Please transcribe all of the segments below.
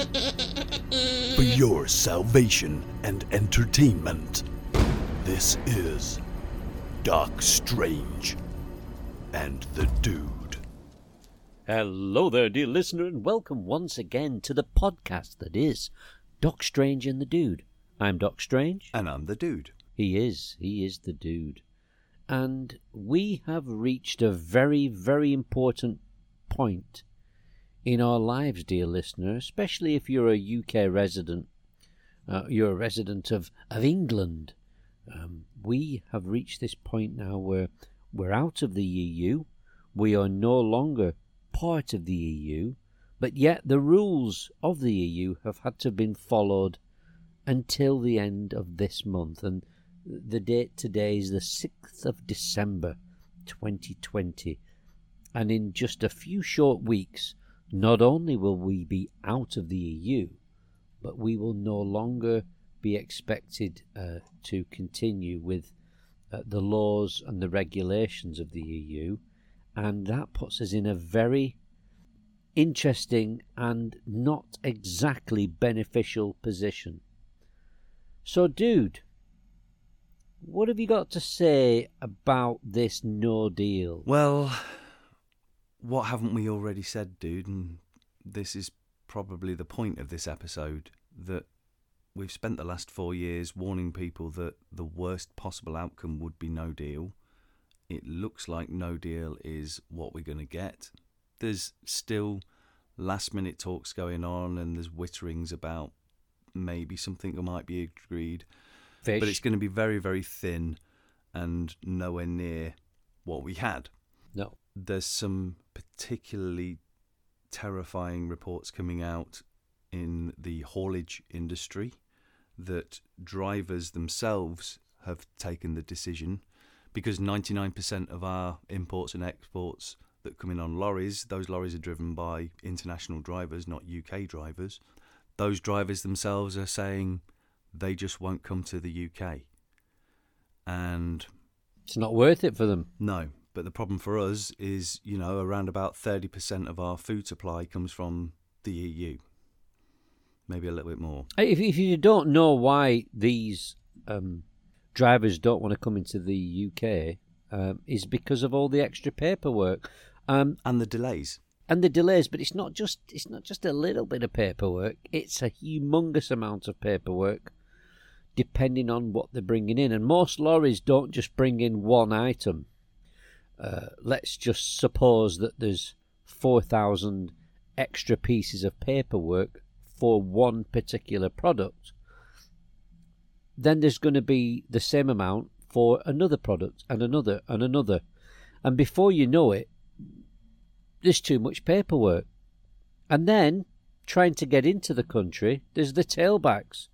For your salvation and entertainment, this is Doc Strange and the Dude. Hello there, dear listener, and welcome once again to the podcast that is Doc Strange and the Dude. I'm Doc Strange. And I'm the dude. He is. He is the dude. And we have reached a very, very important point in our lives, dear listener, especially if you're a UK resident. Uh, you're a resident of, of England. Um, we have reached this point now where we're out of the EU. We are no longer part of the EU, but yet the rules of the EU have had to have been followed until the end of this month. And the date today is the 6th of December 2020. And in just a few short weeks, not only will we be out of the EU, but we will no longer be expected uh, to continue with uh, the laws and the regulations of the EU. And that puts us in a very interesting and not exactly beneficial position. So, dude, what have you got to say about this no deal? Well, what haven't we already said, dude? And this is probably the point of this episode that we've spent the last four years warning people that the worst possible outcome would be no deal. It looks like no deal is what we're going to get. There's still last minute talks going on, and there's witterings about maybe something might be agreed. Fish. But it's going to be very, very thin and nowhere near what we had. no. There's some particularly terrifying reports coming out in the haulage industry that drivers themselves have taken the decision because 99% of our imports and exports that come in on lorries, those lorries are driven by international drivers, not UK drivers. Those drivers themselves are saying they just won't come to the UK. And It's not worth it for them. no, but the problem for us is, you know, around about 30% of our food supply comes from the EU. Maybe a little bit more. If, if you don't know why these um, drivers don't want to come into the UK, um, is because of all the extra paperwork um, And the delays. and the delays. But it's not just it's not just a little bit of paperwork; it's a humongous amount of paperwork, depending on what they're bringing in. And most lorries don't just bring in one item. Uh, let's just suppose that there's four thousand extra pieces of paperwork for one particular product. Then there's going to be the same amount for another product and another and another. And before you know it, there's too much paperwork. And then trying to get into the country, there's the tailbacks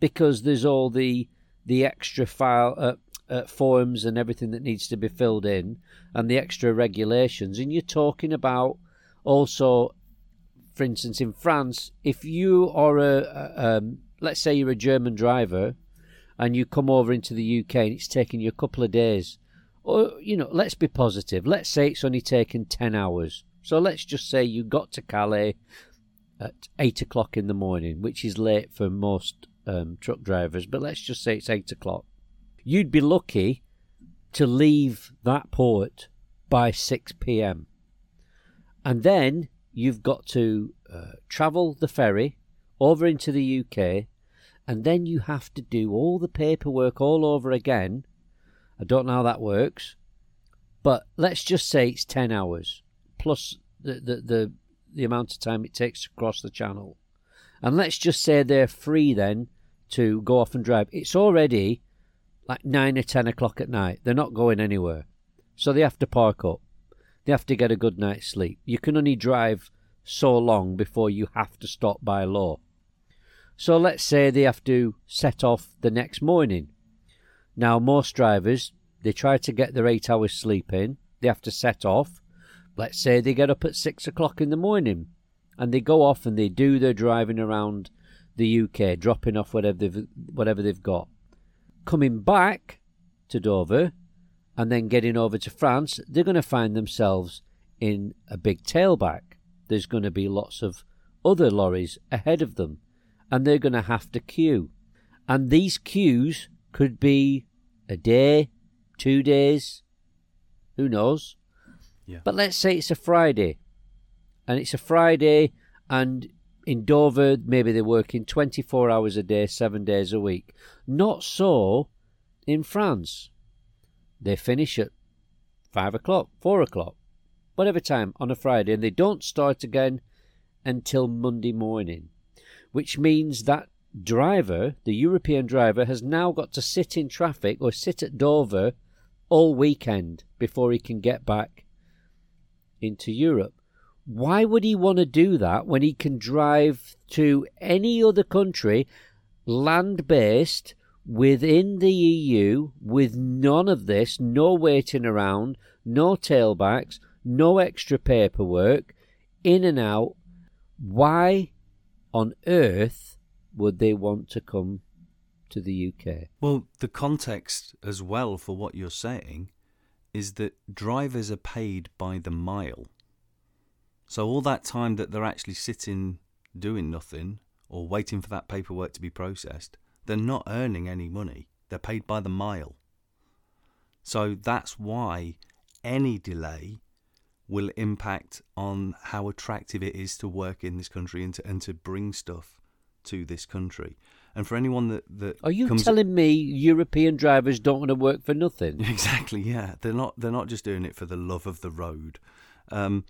because there's all the the extra file uh, uh, forms and everything that needs to be filled in and the extra regulations. And you're talking about also, for instance, in France, if you are a, a um, let's say you're a German driver and you come over into the UK and it's taking you a couple of days or you know, let's be positive. Let's say it's only taken ten hours. So let's just say you got to Calais at eight o'clock in the morning, which is late for most um, truck drivers. But let's just say it's eight o'clock. You'd be lucky to leave that port by six p.m. And then you've got to uh, travel the ferry over into the UK, and then you have to do all the paperwork all over again. I don't know how that works, but let's just say it's 10 hours plus the, the, the, the amount of time it takes to cross the channel. And let's just say they're free then to go off and drive. It's already like 9 or 10 o'clock at night. They're not going anywhere. So they have to park up. They have to get a good night's sleep. You can only drive so long before you have to stop by law. So let's say they have to set off the next morning. Now, most drivers, they try to get their eight hours sleep in. They have to set off. Let's say they get up at six o'clock in the morning and they go off and they do their driving around the UK, dropping off whatever they've, whatever they've got. Coming back to Dover and then getting over to France, they're going to find themselves in a big tailback. There's going to be lots of other lorries ahead of them, and they're going to have to queue. And these queues could be a day, two days, who knows? Yeah. But let's say it's a Friday, and it's a Friday, and in Dover, maybe they're working 24 hours a day, seven days a week. Not so in France. They finish at five o'clock, four o'clock, whatever time on a Friday, and they don't start again until Monday morning, which means that driver, the European driver, has now got to sit in traffic or sit at Dover all weekend before he can get back into Europe. Why would he want to do that when he can drive to any other country land based within the EU with none of this, no waiting around, no tailbacks, no extra paperwork, in and out? Why on earth would they want to come to the UK? Well, the context as well for what you're saying is that drivers are paid by the mile. So all that time that they're actually sitting doing nothing or waiting for that paperwork to be processed, they're not earning any money. They're paid by the mile. So that's why any delay will impact on how attractive it is to work in this country and to, and to bring stuff to this country. And for anyone that, that Are you comes telling me European drivers don't want to work for nothing? Exactly. Yeah, they're not. They're not just doing it for the love of the road. Um,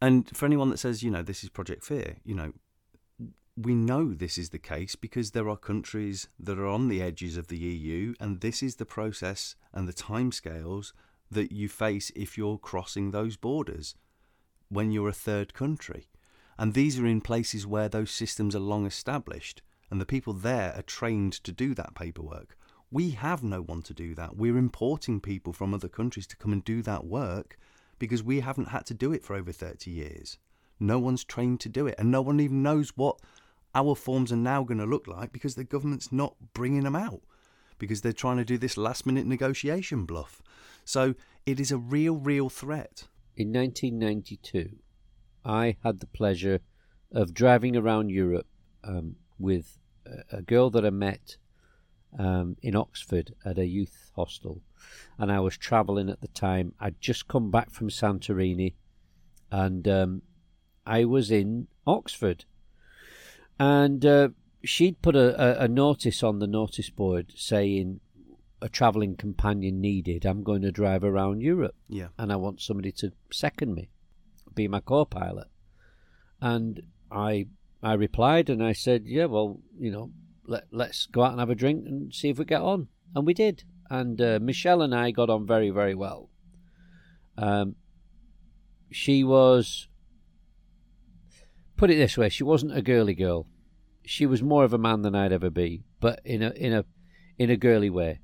and for anyone that says, you know, this is Project Fear, you know, we know this is the case because there are countries that are on the edges of the EU, and this is the process and the timescales that you face if you're crossing those borders when you're a third country. And these are in places where those systems are long established, and the people there are trained to do that paperwork. We have no one to do that. We're importing people from other countries to come and do that work because we haven't had to do it for over 30 years. No one's trained to do it, and no one even knows what our forms are now going to look like because the government's not bringing them out because they're trying to do this last minute negotiation bluff. So it is a real, real threat. In 1992, I had the pleasure of driving around Europe um, with a, girl that I met um, in Oxford at a youth hostel. And I was travelling at the time. I'd just come back from Santorini and um, I was in Oxford. And uh, she'd put a, a, a notice on the notice board saying, a travelling companion needed. I'm going to drive around Europe Yeah. and I want somebody to second me, be my co-pilot. And I I replied and I said, yeah, well, you know, let let's go out and have a drink and see if we get on. And we did. And uh, Michelle and I got on very very well. Um, she was put it this way, she wasn't a girly girl. She was more of a man than I'd ever be, but in a in a in a girly way.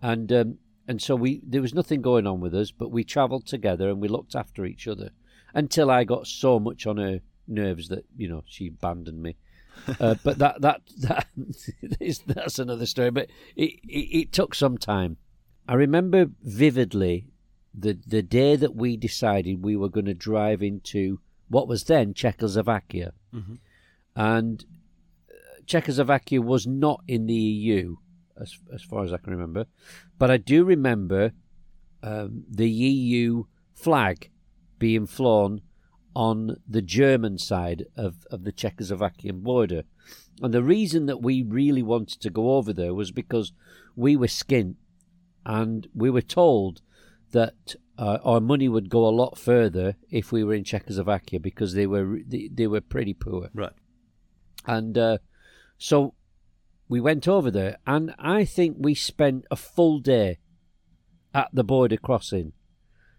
And um, and so we there was nothing going on with us, but we travelled together and we looked after each other until I got so much on her nerves that you know she abandoned me. Uh, but that that that is that's another story. But it, it it took some time. I remember vividly the the day that we decided we were going to drive into what was then Czechoslovakia, Mhm. and uh, Czechoslovakia was not in the EU as as far as I can remember, but I do remember um, the EU flag being flown on the German side of, of the Czechoslovakian border. And the reason that we really wanted to go over there was because we were skint and we were told that uh, our money would go a lot further if we were in Czechoslovakia because they were they, they were pretty poor. Right. And uh, so we went over there, and I think we spent a full day at the border crossing,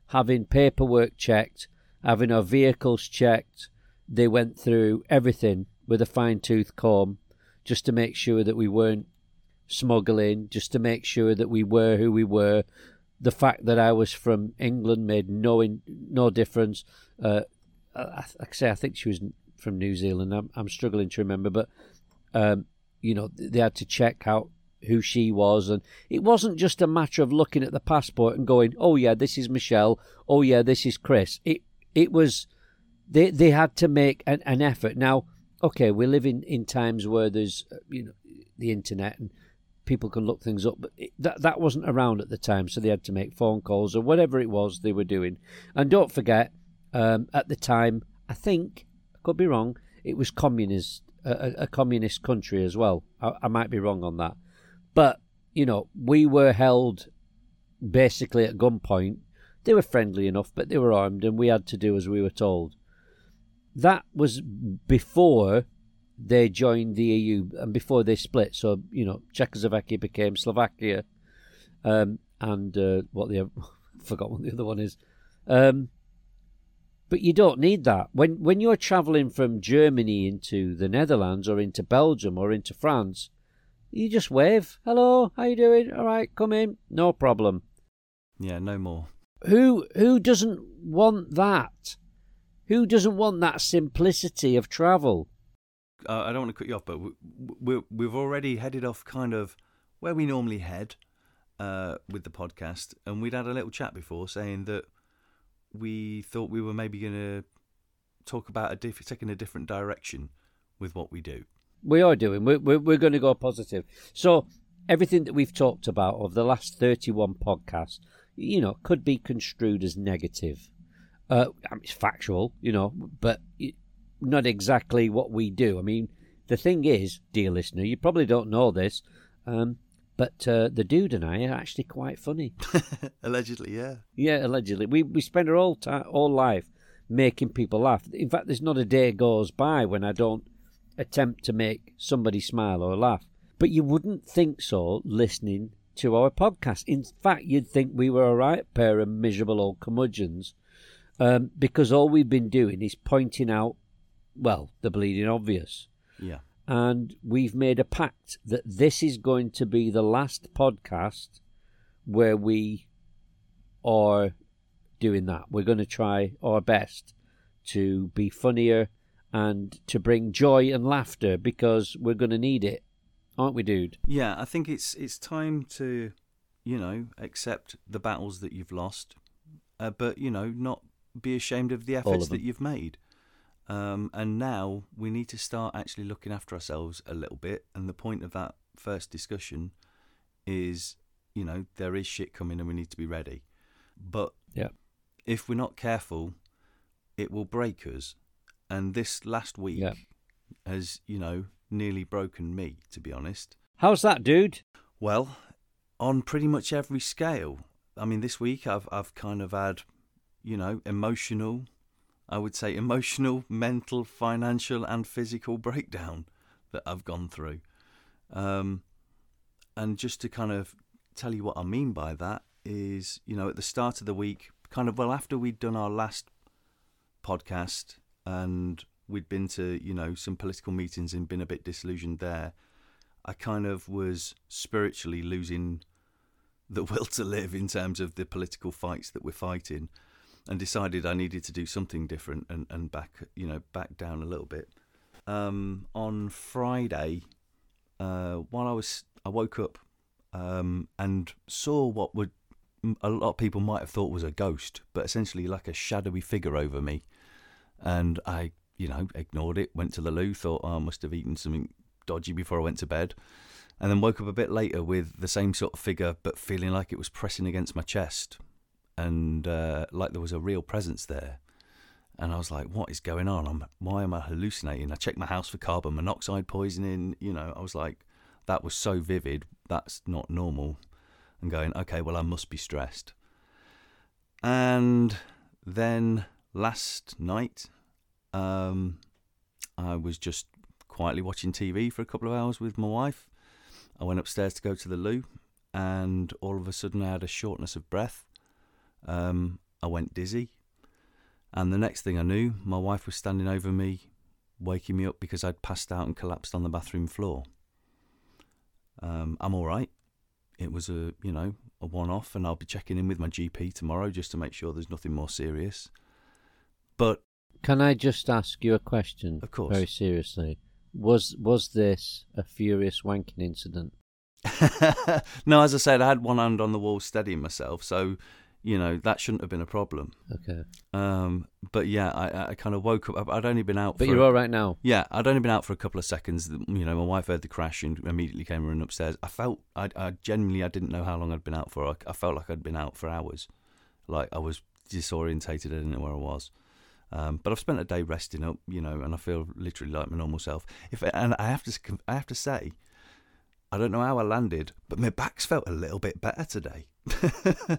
having paperwork checked, having our vehicles checked. They went through everything with a fine tooth comb just to make sure that we weren't smuggling, just to make sure that we were who we were. The fact that I was from England made no in, no difference. Uh, I, I say I think she was from New Zealand. I'm, I'm struggling to remember, but um, you know they had to check out who she was, and it wasn't just a matter of looking at the passport and going, "Oh yeah, this is Michelle. Oh yeah, this is Chris." It it was they they had to make an, an effort. Now, okay, we live in, in times where there's uh, you know the internet and people can look things up, but it, that that wasn't around at the time, so they had to make phone calls or whatever it was they were doing. And don't forget, um, at the time, I think I could be wrong, it was communist a, a communist country as well. I, I might be wrong on that, but you know we were held basically at gunpoint. They were friendly enough, but they were armed, and we had to do as we were told. That was before they joined the EU and before they split. So you know, Czechoslovakia became Slovakia, um, and uh, what the forgot what the other one is. Um, but you don't need that when when you're travelling from Germany into the Netherlands or into Belgium or into France. You just wave, "Hello, how you doing? All right, come in, no problem." Yeah, no more. Who who doesn't want that? Who doesn't want that simplicity of travel? uh, I don't want to cut you off, but we, we, we've already headed off kind of where we normally head uh, with the podcast, and we'd had a little chat before saying that we thought we were maybe going to talk about a diff- taking a different direction with what we do. We are doing. We're, we're, we're going to go positive. So everything that we've talked about over the last 31 podcasts, you know, could be construed as negative. Uh, I mean, it's factual, you know, but not exactly what we do. I mean, the thing is, dear listener, you probably don't know this, um, but uh, the dude and I are actually quite funny. allegedly, yeah. Yeah, allegedly. We we spend our whole time, all life making people laugh. In fact, there's not a day goes by when I don't attempt to make somebody smile or laugh. But you wouldn't think so listening to our podcast. In fact, you'd think we were a right pair of miserable old curmudgeons um, because all we've been doing is pointing out well, the bleeding obvious. Yeah. And we've made a pact that this is going to be the last podcast where we are doing that. We're going to try our best to be funnier and to bring joy and laughter because we're going to need it, aren't we, dude? Yeah, I think it's it's time to, you know, accept the battles that you've lost, uh, but you know, not be ashamed of the efforts of that you've made. Um, and now we need to start actually looking after ourselves a little bit. And the point of that first discussion is, you know, there is shit coming and we need to be ready. But yeah. if we're not careful, it will break us. And this last week yeah. has, you know, nearly broken me, to be honest. How's that, dude? Well, on pretty much every scale. I mean, this week I've I've kind of had, you know, emotional, I would say, emotional, mental, financial, and physical breakdown that I've gone through. Um, and just to kind of tell you what I mean by that is, you know, at the start of the week, kind of well after we'd done our last podcast and we'd been to, you know, some political meetings and been a bit disillusioned there, I kind of was spiritually losing the will to live in terms of the political fights that we're fighting and decided I needed to do something different and, and back you know back down a little bit. Um, on Friday, uh, while I was I woke up um, and saw what would a lot of people might have thought was a ghost, but essentially like a shadowy figure over me, and I you know ignored it. Went to the loo, thought oh, I must have eaten something dodgy before I went to bed. And then woke up a bit later with the same sort of figure, but feeling like it was pressing against my chest and uh, like there was a real presence there. And I was like, "What is going on? I'm, why am I hallucinating?" I checked my house for carbon monoxide poisoning. You know, I was like, "That was so vivid. That's not normal." And going, "Okay, well, I must be stressed." And then last night, um, I was just quietly watching TV for a couple of hours with my wife. I went upstairs to go to the loo, and all of a sudden I had a shortness of breath. Um, I went dizzy. And the next thing I knew, my wife was standing over me, waking me up because I'd passed out and collapsed on the bathroom floor. Um, I'm all right. It was a, you know, a one-off, and I'll be checking in with my GP tomorrow just to make sure there's nothing more serious. But can I just ask you a question? Of course. Very seriously, was was this a furious wanking incident? no, as I said, I had one hand on the wall steadying myself, so You know that shouldn't have been a problem. Okay. Um, but yeah, I, I kind of woke up. I'd only been out. But for you're all right now. Yeah, I'd only been out for a couple of seconds. You know, my wife heard the crash and immediately came running upstairs. I felt, I, I genuinely, I didn't know how long I'd been out for. I, I felt like I'd been out for hours. Like I was disorientated. I didn't know where I was. Um, but I've spent a day resting up, you know, and I feel literally like my normal self. If and I have to, I have to say, I don't know how I landed, but my back's felt a little bit better today.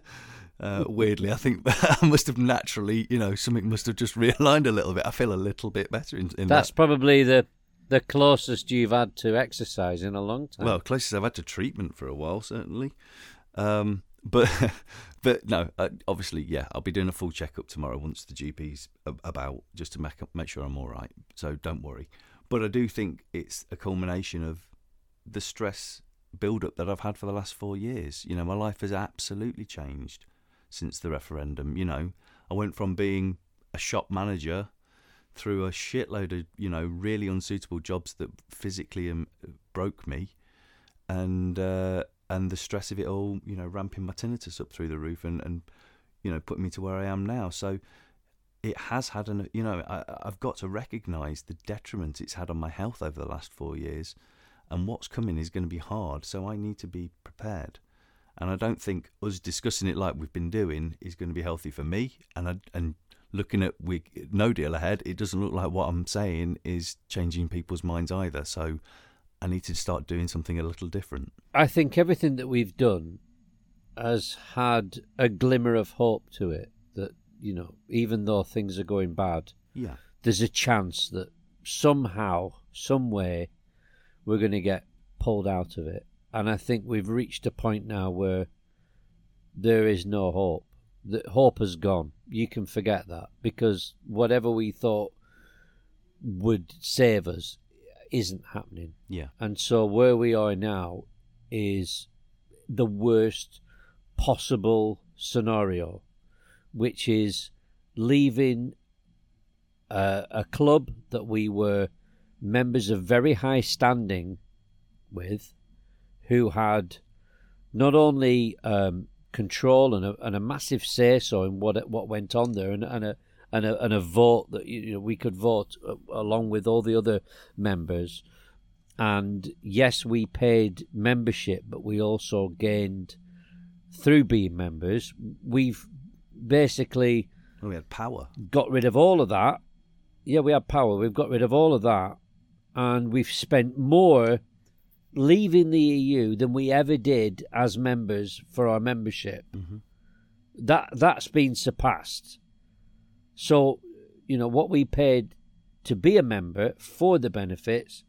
uh, weirdly, I think I must have naturally, you know, something must have just realigned a little bit. I feel a little bit better in, in That's that. probably the the closest you've had to exercise in a long time. Well, closest I've had to treatment for a while, certainly. Um, but but no, uh, obviously, yeah, I'll be doing a full checkup tomorrow once the GP's about, just to make make sure I'm all right. So don't worry. But I do think it's a culmination of the stress build up that I've had for the last four years. You know, my life has absolutely changed since the referendum. You know, I went from being a shop manager through a shitload of you know really unsuitable jobs that physically um, broke me, and uh, and the stress of it all, you know, ramping my tinnitus up through the roof and and you know putting me to where I am now. So it has had an you know I, I've got to recognise the detriment it's had on my health over the last four years, and what's coming is going to be hard. So I need to be prepared. And I don't think us discussing it like we've been doing is going to be healthy for me. And I, and looking at we no deal ahead, it doesn't look like what I'm saying is changing people's minds either. So I need to start doing something a little different. I think everything that we've done has had a glimmer of hope to it. That you know, even though things are going bad, Yeah. there's a chance that somehow, some way, we're going to get pulled out of it. And I think we've reached a point now where there is no hope. The hope has gone. You can forget that because whatever we thought would save us isn't happening. Yeah. And so where we are now is the worst possible scenario, which is leaving a, a club that we were members of very high standing with, who had not only um, control and a, and a massive say so in what what went on there, and, and a and a and a vote that you know we could vote uh, along with all the other members. And yes, we paid membership, but we also gained through being members. We've basically we had power. got rid of all of that. Yeah, we had power. We've got rid of all of that, and we've spent more leaving the EU than we ever did as members for our membership. Mhm. That that's been surpassed. So, you know what we paid to be a member for the benefits,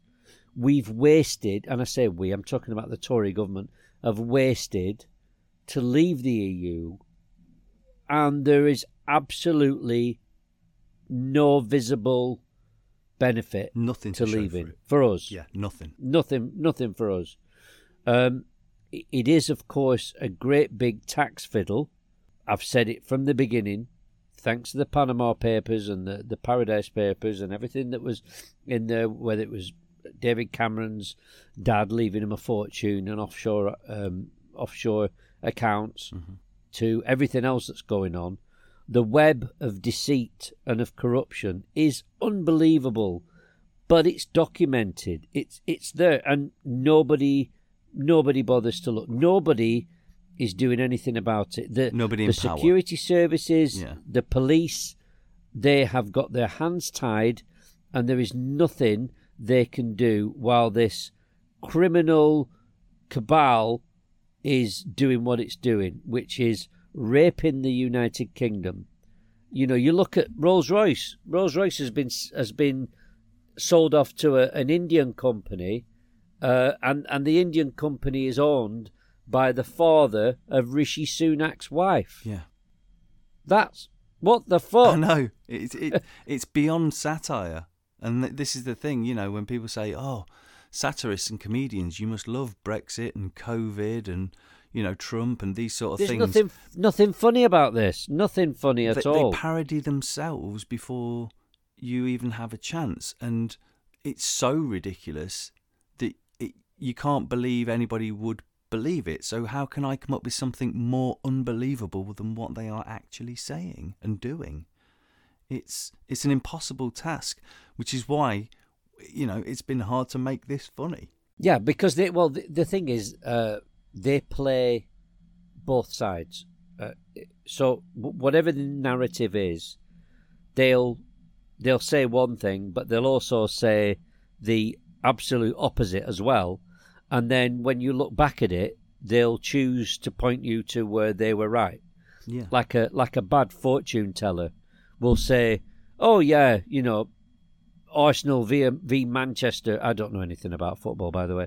we've wasted, and I say we, I'm talking about the Tory government, have wasted to leave the EU, and there is absolutely no visible benefit Nothing to to, leaving For for us. Yeah, nothing. Nothing, nothing for us. Um, it is, of course, a great big tax fiddle. I've said it from the beginning. Thanks to the Panama Papers and the, the Paradise Papers and everything that was in there, whether it was David Cameron's dad leaving him a fortune and offshore um, offshore accounts, to everything else that's going on, the web of deceit and of corruption is unbelievable but it's documented. It's it's there, and nobody nobody bothers to look. Nobody is doing anything about it. The Nobody the in power. security services, Yeah. the police, they have got their hands tied, and there is nothing they can do while this criminal cabal is doing what it's doing, which is raping the United Kingdom. You know, you look at Rolls Royce. Rolls Royce has been has been sold off to a, an Indian company, uh, and and the Indian company is owned by the father of Rishi Sunak's wife. Yeah. That's what the fuck. I know it's it, it's beyond satire, and th- this is the thing. You know, when people say, "Oh, satirists and comedians, you must love Brexit and COVID and you know Trump and these sort of things. There's things," nothing nothing funny about this. Nothing funny at they, all. they parody themselves before you even have a chance, and it's so ridiculous that it, you can't believe anybody would believe it. So how can I come up with something more unbelievable than what they are actually saying and doing? It's it's an impossible task, which is why you know it's been hard to make this funny. Yeah, because they well the, the thing is uh, they play both sides. Uh, so whatever the narrative is, they'll they'll say one thing, but they'll also say the absolute opposite as well. And then when you look back at it, they'll choose to point you to where they were right. Yeah. Like a like a bad fortune teller will say, "Oh yeah, you know, Arsenal v v Manchester." I don't know anything about football, by the way,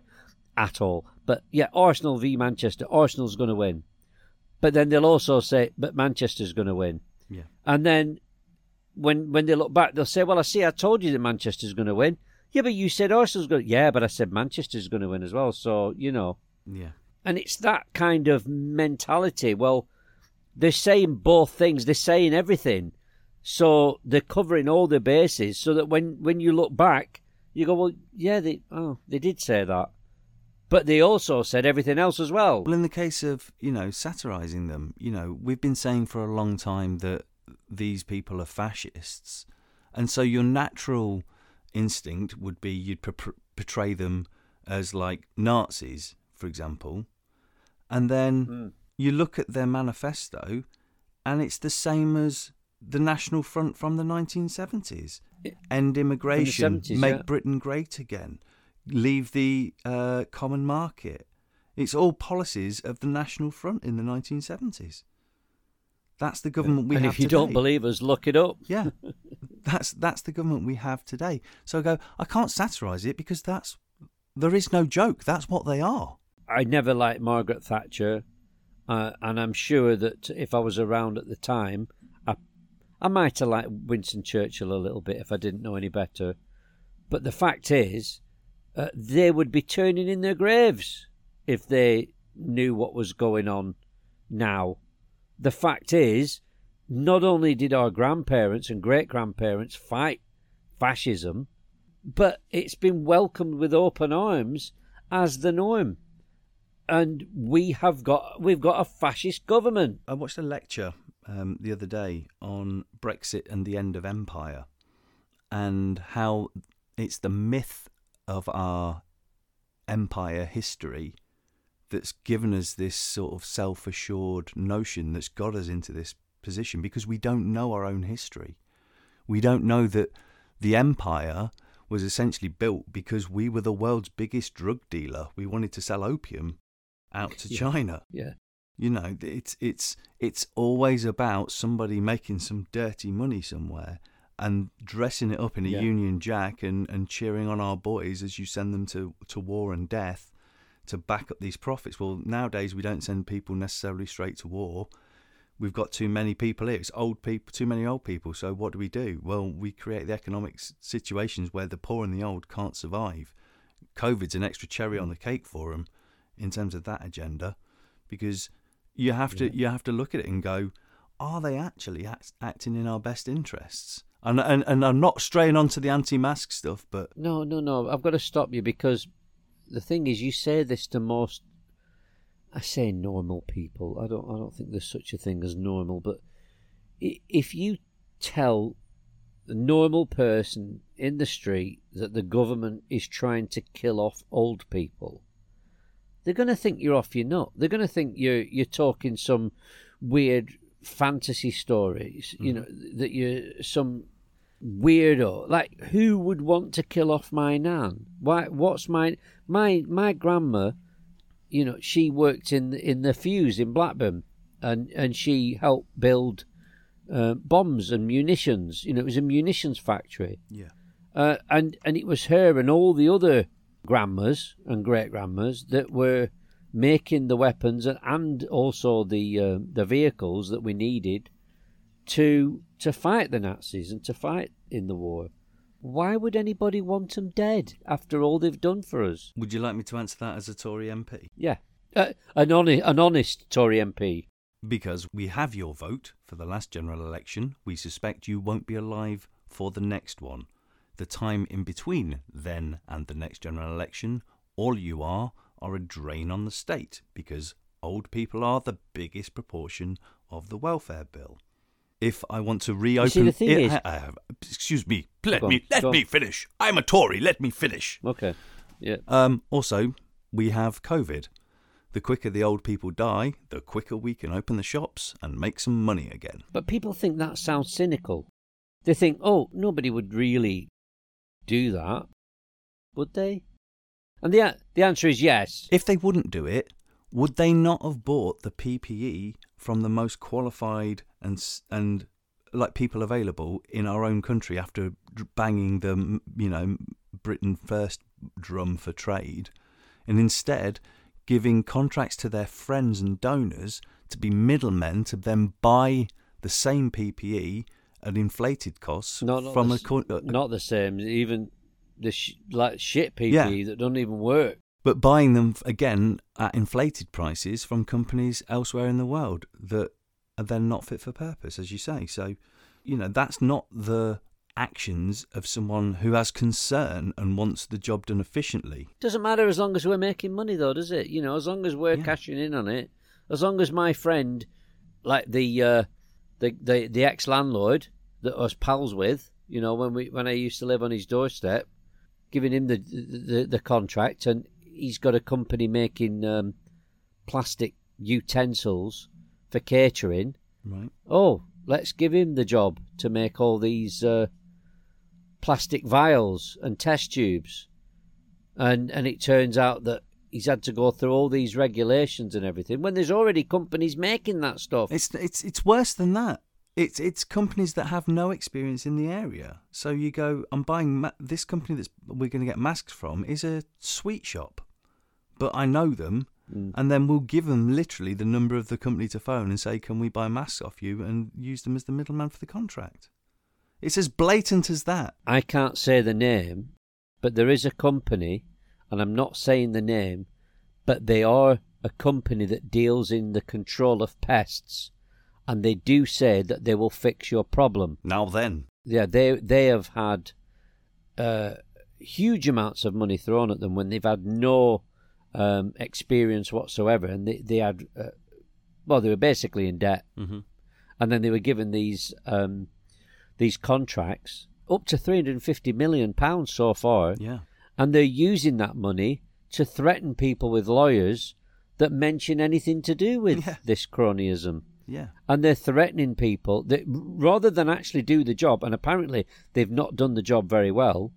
at all. But yeah, Arsenal v Manchester. Arsenal's going to win. But then they'll also say, "But Manchester's going to win." Yeah. And then when when they look back, they'll say, "Well, I see. I told you that Manchester's going to win." Yeah, but you said Arsenal's going. to... Yeah, but I said Manchester's going to win as well. So you know. Yeah. And it's that kind of mentality. Well, they're saying both things. They're saying everything. So they're covering all the bases, so that when when you look back, you go, well, yeah, they oh they did say that, but they also said everything else as well. Well, in the case of you know satirizing them, you know we've been saying for a long time that these people are fascists, and so your natural instinct would be you'd portray them as like Nazis, for example, and then mm. you look at their manifesto, and it's the same as the National Front from the 1970s. End immigration, 70s, make yeah. Britain great again, leave the uh, common market. It's all policies of the National Front in the 1970s. That's the government we and have. And if you today. don't believe us, look it up. yeah, that's that's the government we have today. So I go, I can't satirise it because that's there is no joke. That's what they are. I never liked Margaret Thatcher, uh, and I'm sure that if I was around at the time, I, I might have liked Winston Churchill a little bit if I didn't know any better. But the fact is, uh, they would be turning in their graves if they knew what was going on now the fact is, not only did our grandparents and great grandparents fight fascism, but it's been welcomed with open arms as the norm. And we have got we've got a fascist government. I watched a lecture um, the other day on Brexit and the end of empire, and how it's the myth of our empire history that's given us this sort of self assured notion that's got us into this position because we don't know our own history. We don't know that the empire was essentially built because we were the world's biggest drug dealer. We wanted to sell opium out to Yeah. China. Yeah. You know, it's it's it's always about somebody making some dirty money somewhere and dressing it up in a Yeah. Union Jack and, and cheering on our boys as you send them to, to war and death to back up these profits. Well, nowadays we don't send people necessarily straight to war. We've got too many people here. It's old people, too many old people. So what do we do? Well, we create the economic situations where the poor and the old can't survive. COVID's an extra cherry on the mm. cake for them in terms of that agenda, because you have to Yeah. you have to look at it and go, are they actually act, acting in our best interests? And and and I'm not straying onto the anti-mask stuff, but No, no, no. I've got to stop you because the thing is, you say this to most. I say normal people. I don't. I don't think there's such a thing as normal. But if you tell the normal person in the street that the government is trying to kill off old people, they're going to think you're off your nut. They're going to think you're you're talking some weird fantasy stories. You mm-hmm. know that you're some weirdo. Like who would want to kill off my nan? Why? What's my my my grandma? You know, she worked in in the fuse in Blackburn, and and she helped build uh, bombs and munitions. You know, it was a munitions factory. yeah, Uh, and and it was her and all the other grandmas and great grandmas that were making the weapons and, and also the uh, the vehicles that we needed to to fight the Nazis and to fight in the war. Why would anybody want them dead after all they've done for us? would you like me to answer that as a Tory MP? Yeah, uh, an honest an honest Tory MP. Because we have your vote for the last general election, we suspect you won't be alive for the next one. The time in between then and the next general election, all you are are a drain on the state because old people are the biggest proportion of the welfare bill. If I want to reopen, See, the thing it- is- I- I- excuse me, let on, me let me finish. I'm a Tory. Let me finish. Okay. Yeah. Um, also, we have COVID. The quicker the old people die, the quicker we can open the shops and make some money again. But people think that sounds cynical. They think, oh, nobody would really do that, would they? And the the answer is yes. If they wouldn't do it, would they not have bought the PPE from the most qualified and and like people available in our own country after banging the you know Britain first drum for trade, and instead giving contracts to their friends and donors to be middlemen to then buy the same PPE at inflated costs No, not from the, a, uh, not the same. Even the sh- like shit PPE that doesn't even work. But buying them again at inflated prices from companies elsewhere in the world that are then not fit for purpose, as you say. So, you know, that's not the actions of someone who has concern and wants the job done efficiently. Doesn't matter as long as we're making money, though, does it? You know, as long as we're Yeah. cashing in on it, as long as my friend, like the uh, the the, the ex landlord that I was pals with, you know, when we when I used to live on his doorstep, giving him the the, the contract, and he's got a company making um, plastic utensils for catering. Right. Oh, let's give him the job to make all these uh, plastic vials and test tubes. And and it turns out that he's had to go through all these regulations and everything when there's already companies making that stuff. It's it's it's worse than that. It's it's companies that have no experience in the area. So you go, I'm buying ma- this company that's we're going to get masks from is a sweet shop, but I know them, Mm. and then we'll give them literally the number of the company to phone and say, can we buy masks off you and use them as the middleman for the contract. It's as blatant as that. I can't say the name, but there is a company, and I'm not saying the name, but they are a company that deals in the control of pests, and they do say that they will fix your problem. Now then, yeah, they they have had uh, huge amounts of money thrown at them when they've had no um, experience whatsoever, and they they had uh, well, they were basically in debt, Mhm. and then they were given these um, these contracts up to three hundred and fifty million pounds so far, yeah, and they're using that money to threaten people with lawyers that mention anything to do with Yeah. this cronyism. Yeah, and they're threatening people that rather than actually do the job and apparently they've not done the job very well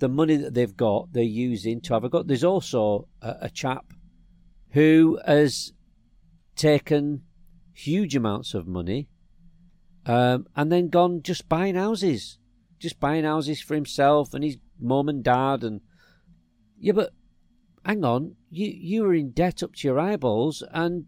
the money that they've got they're using to have a go there's also a, a chap who has taken huge amounts of money um, and then gone just buying houses just buying houses for himself and his mum and dad and yeah but hang on you you were in debt up to your eyeballs and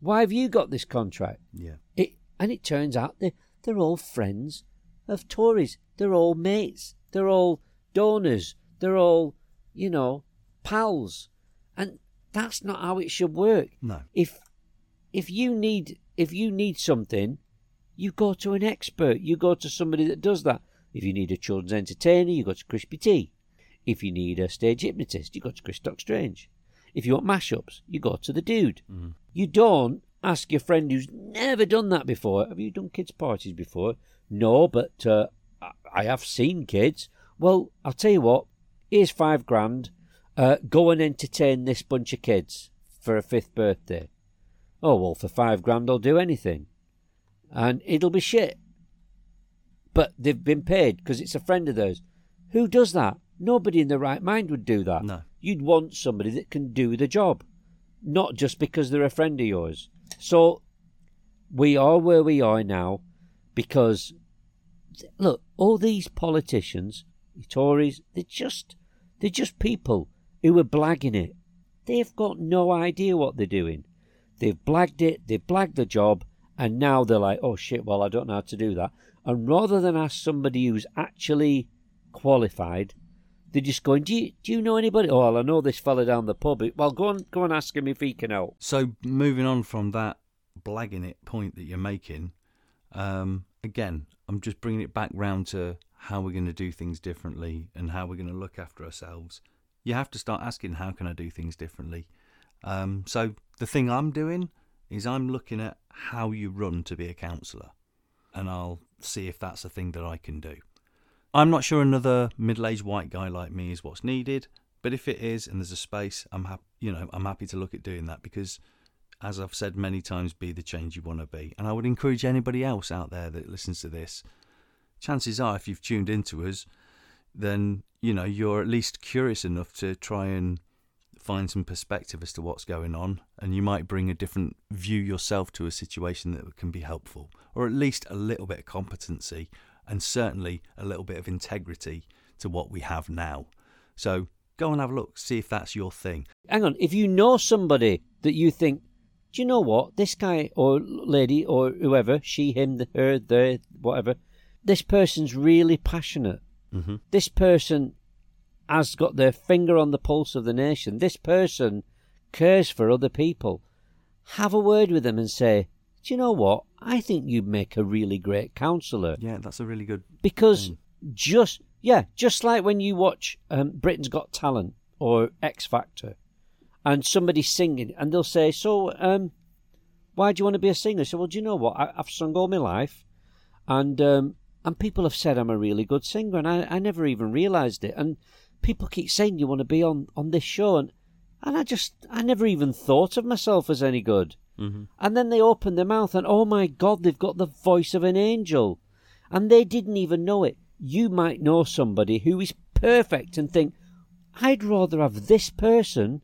why have you got this contract yeah. it, and it turns out they, they're all friends of Tories. They're all mates. They're all donors. They're all, you know, pals. And that's not how it should work. No, If if you need if you need something, you go to an expert. You go to somebody that does that. If you need a children's entertainer, you go to Crispy T. If you need a stage hypnotist, you go to Chris Stock Strange. If you want mashups, you go to the dude. Mhm. You don't ask your friend who's never done that before. Have you done kids' parties before? No, but uh, I have seen kids. Well, I'll tell you what. Here's five grand. Uh, go and entertain this bunch of kids for a fifth birthday. Oh well, for five grand I'll do anything, and it'll be shit. But they've been paid because it's a friend of theirs. Who does that? Nobody in their right mind would do that. no. You'd want somebody that can do the job, not just because they're a friend of yours. So we are where we are now because look, all these politicians, the Tories, they're just they're just people who are blagging it. They've got no idea what they're doing. They've blagged it, they've blagged the job, and now they're like, oh shit, well, I don't know how to do that. And rather than ask somebody who's actually qualified, they're just going, do you, do you know anybody? Oh, well, I know this fella down the pub. Well, go on, go and ask him if he can help. So moving on from that blagging it point that you're making, um, again, I'm just bringing it back round to how we're going to do things differently and how we're going to look after ourselves You have to start asking, how can I do things differently? Um, so the thing I'm doing is I'm looking at how you run to be a councillor, and I'll see if that's a thing that I can do. I'm not sure another middle-aged white guy like me is what's needed, but if it is and there's a space, I'm. You know, I'm happy to look at doing that because, as I've said many times, be the change you want to be. And I would encourage anybody else out there that listens to this. Chances are, if you've tuned into us, then you know you're at least curious enough to try and find some perspective as to what's going on, and you might bring a different view yourself to a situation that can be helpful, or at least a little bit of competency, and certainly a little bit of integrity to what we have now. So go and have a look, see if that's your thing. Hang on, if you know somebody that you think, do you know what, this guy or lady or whoever, she, him, her, they, whatever, this person's really passionate. Mm-hmm. This person has got their finger on the pulse of the nation. This person cares for other people. Have a word with them and say, do you know what? I think you'd make a really great counsellor. Yeah, that's a really good. Because thing. just, yeah, just like when you watch um, Britain's Got Talent or X Factor and somebody's singing and they'll say, so, um, why do you want to be a singer? So, well, do you know what? I, have sung all my life and, um, and people have said I'm a really good singer and I, I never even realised it. And people keep saying you want to be on, on this show and, and I just, I never even thought of myself as any good. Mm-hmm. And then they open their mouth and, oh my God, they've got the voice of an angel. And they didn't even know it. You might know somebody who is perfect and think, I'd rather have this person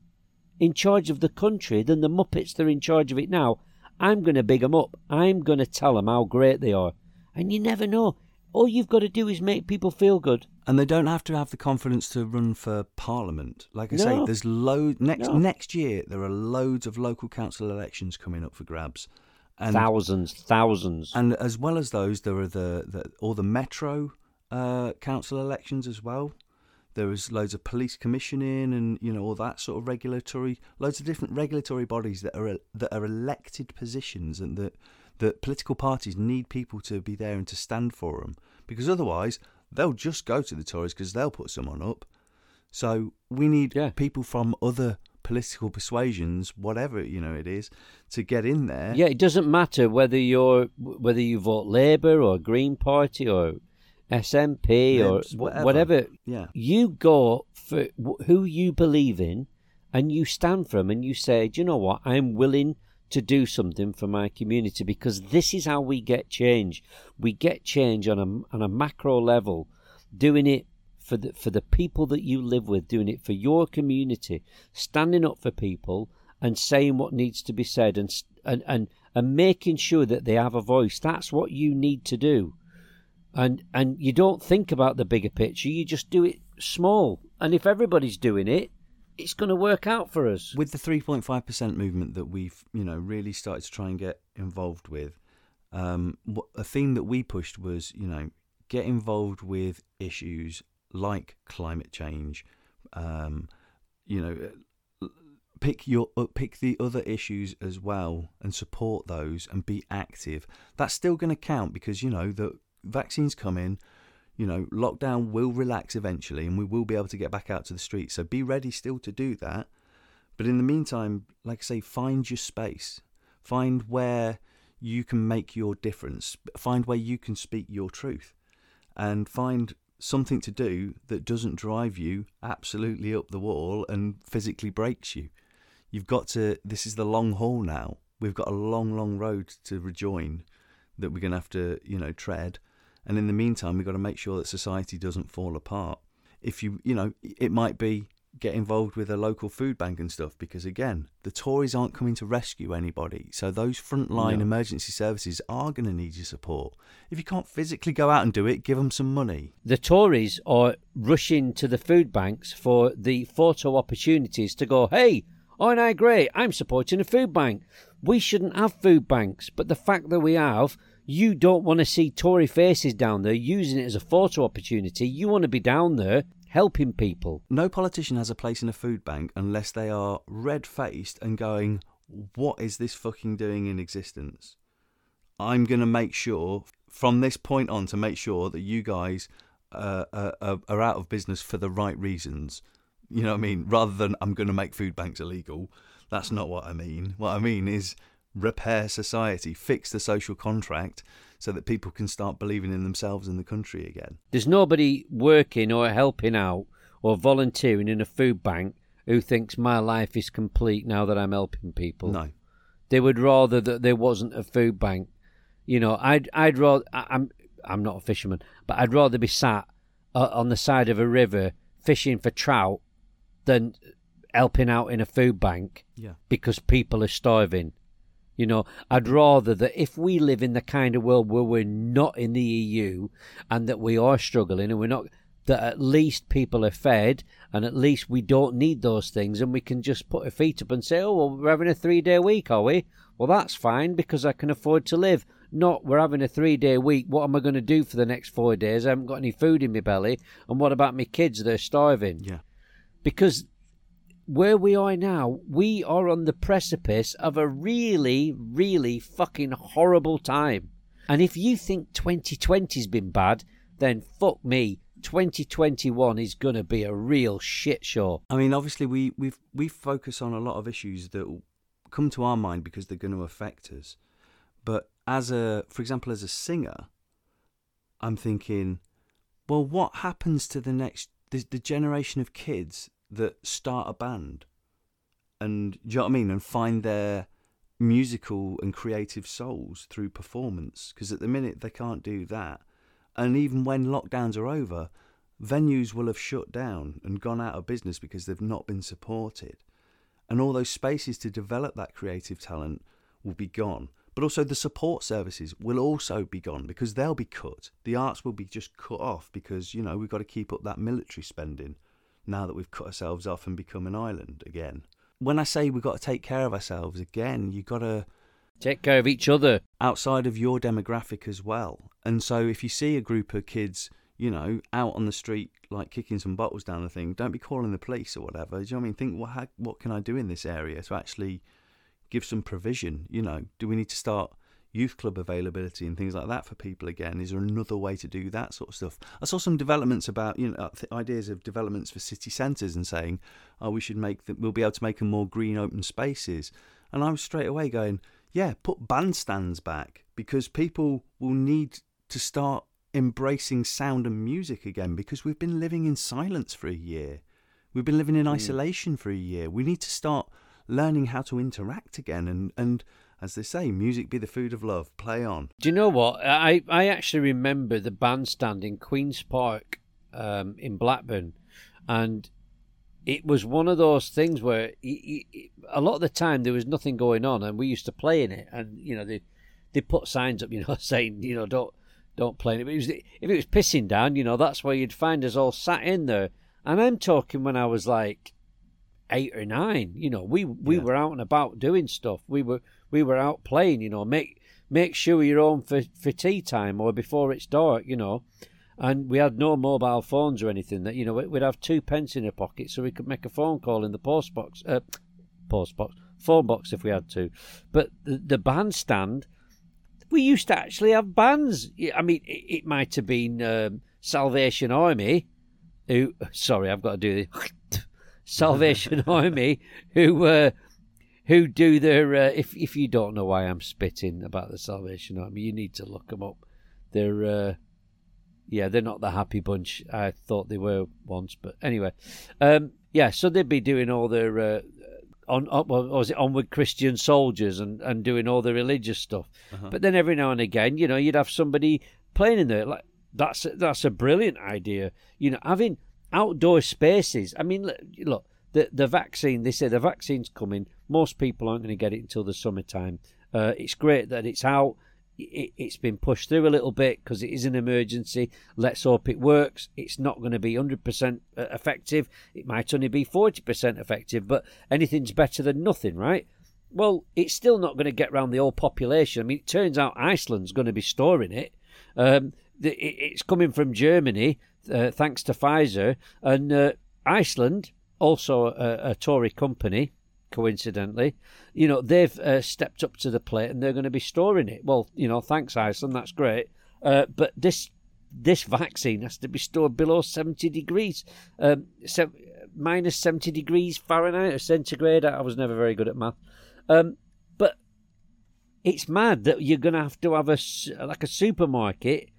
in charge of the country than the Muppets that are in charge of it now. I'm going to big them up. I'm going to tell them how great they are. And you never know. All you've got to do is make people feel good. And they don't have to have the confidence to run for parliament. Like I No. say, there's load next No. next year. There are loads of local council elections coming up for grabs, and thousands, thousands. and as well as those, there are the, the all the metro uh, council elections as well. There is loads of police commissioning and you know all that sort of regulatory, loads of different regulatory bodies that are that are elected positions and that that political parties need people to be there and to stand for them because otherwise they'll just go to the Tories because they'll put someone up. So we need Yeah. people from other political persuasions, whatever you know it is, to get in there. Yeah, it doesn't matter whether you're whether you vote Labour or Green Party or SNP or Libs, wh- whatever. whatever. Yeah. You go for who you believe in, and you stand for them, and you say, "Do you know what? I'm willing to do something for my community because this is how we get change. We get change on a on a macro level, doing it." For the, for the people that you live with, doing it for your community, standing up for people and saying what needs to be said and, and, and, and making sure that they have a voice. That's what you need to do. And, and you don't think about the bigger picture, you just do it small. And if everybody's doing it, it's going to work out for us. with the 3.5% movement that we've you know really started to try and get involved with um, a theme that we pushed was you know get involved with issues like climate change um, you know uh, pick your uh, pick the other issues as well and support those and be active that's still going to count because you know the vaccines come in you know, lockdown will relax eventually and we will be able to get back out to the streets. So be ready still to do that. But in the meantime, like I say, find your space. Find where you can make your difference. Find where you can speak your truth. And find something to do that doesn't drive you absolutely up the wall and physically breaks you. You've got to, this is the long haul now. We've got a long, long road to rejoin that we're going to have to, you know, tread. And in the meantime, we've got to make sure that society doesn't fall apart. If you, you know, it might be get involved with a local food bank and stuff because, again, the Tories aren't coming to rescue anybody. So those frontline No. emergency services are going to need your support. If you can't physically go out and do it, give them some money. The Tories are rushing to the food banks for the photo opportunities to go, hey, aren't I great? I'm supporting a food bank. We shouldn't have food banks, but the fact that we have, you don't want to see Tory faces down there using it as a photo opportunity. You want to be down there helping people. No politician has a place in a food bank unless they are red faced and going, What is this fucking doing in existence? I'm going to make sure from this point on to make sure that you guys uh, uh, are, are out of business for the right reasons. You know what I mean? Rather than I'm going to make food banks illegal. That's not what I mean. What I mean is repair society, fix the social contract so that people can start believing in themselves and the country again. There's nobody working or helping out or volunteering in a food bank who thinks my life is complete now that I'm helping people. No. They would rather that there wasn't a food bank. You know, I'd I'd rather I'm I'm not a fisherman, but I'd rather be sat uh, on the side of a river fishing for trout than helping out in a food bank Yeah. because people are starving. You know, I'd rather that if we live in the kind of world where we're not in the EU and that we are struggling and we're not, that at least people are fed and at least we don't need those things and we can just put our feet up and say, oh, well, we're having a three day week, are we? Well, that's fine because I can afford to live. Not we're having a three day week. What am I going to do for the next four days? I haven't got any food in my belly. And what about my kids? They're starving. Yeah. Because where we are now, we are on the precipice of a really, really fucking horrible time. And if you think 2020's been bad, then fuck me. 2021 is going to be a real shit show. I mean, obviously, we we we focus on a lot of issues that come to our mind because they're going to affect us. But as a, for example, as a singer, I'm thinking, well, what happens to the next the, the generation of kids that start a band, and do you know what I mean, and find their musical and creative souls through performance? Because at the minute they can't do that, and even when lockdowns are over, venues will have shut down and gone out of business because they've not been supported. And all those spaces to develop that creative talent will be gone. But also the support services will also be gone because they'll be cut. The arts will be just cut off because, you know, we've got to keep up that military spending now that we've cut ourselves off and become an island again. When I say we've got to take care of ourselves again, you've got to Take care of each other. outside of your demographic as well. And so if you see a group of kids, you know, out on the street like kicking some bottles down the thing, don't be calling the police or whatever. Do you know what I mean? Think what how, what can I do in this area to actually give some provision? You know, do we need to start youth club availability and things like that for people again? Is there another way to do that sort of stuff? I saw some developments about you know ideas of developments for city centres and saying, oh, we should make them. We'll be able to make them more green, open spaces. And I was straight away going, yeah, put bandstands back because people will need to start embracing sound and music again because we've been living in silence for a year. We've been living in hmm. isolation for a year. We need to start learning how to interact again and, and as they say, music be the food of love. Play on. Do you know what? I, I actually remember the bandstand in Queen's Park um, in Blackburn, and it was one of those things where a lot of the time there was nothing going on, and we used to play in it, and you know they they put signs up, you know, saying you know don't don't play in it. But it was, if it was pissing down, you know, that's where you'd find us all sat in there. And I'm talking when I was like eight or nine. You know, we we Yeah. were out and about doing stuff. We were we were out playing. You know, make make sure you're home for for tea time or before it's dark. You know, and we had no mobile phones or anything. That you know, we'd have two pence in our pocket so we could make a phone call in the post box, uh, post box, phone box if we had to. But the, the bandstand, we used to actually have bands. I mean, it, it might have been um, Salvation Army, who sorry, I've got to do this. Salvation Army, who uh, who do their. Uh, if if you don't know why I'm spitting about the Salvation Army, you need to look them up. They're uh, yeah, they're not the happy bunch I thought they were once, but anyway, um, yeah. So they'd be doing all their. Uh, on, on was it onward Christian soldiers and, and doing all the religious stuff, Uh-huh. but then every now and again, you know, you'd have somebody playing in there. Like that's that's a brilliant idea. You know, having outdoor spaces. I mean, look, look the the vaccine. They say the vaccine's coming. Most people aren't going to get it until the summertime. Uh, it's great that it's out. It, it's been pushed through a little bit because it is an emergency. Let's hope it works. It's not going to be 100% effective. It might only be 40% effective, but anything's better than nothing, right? Well, it's still not going to get round the whole population. I mean, it turns out Iceland's going to be storing it. Um, it's coming from Germany, uh, thanks to Pfizer, and uh, Iceland, also a, a Tory company, coincidentally, you know, they've uh, stepped up to the plate and they're going to be storing it. Well, you know, thanks Iceland, that's great. Uh, but this this vaccine has to be stored below 70 degrees, um, so minus 70 degrees Fahrenheit or centigrade. I was never very good at math. Um, but it's mad that you're going to have to have a, like a supermarket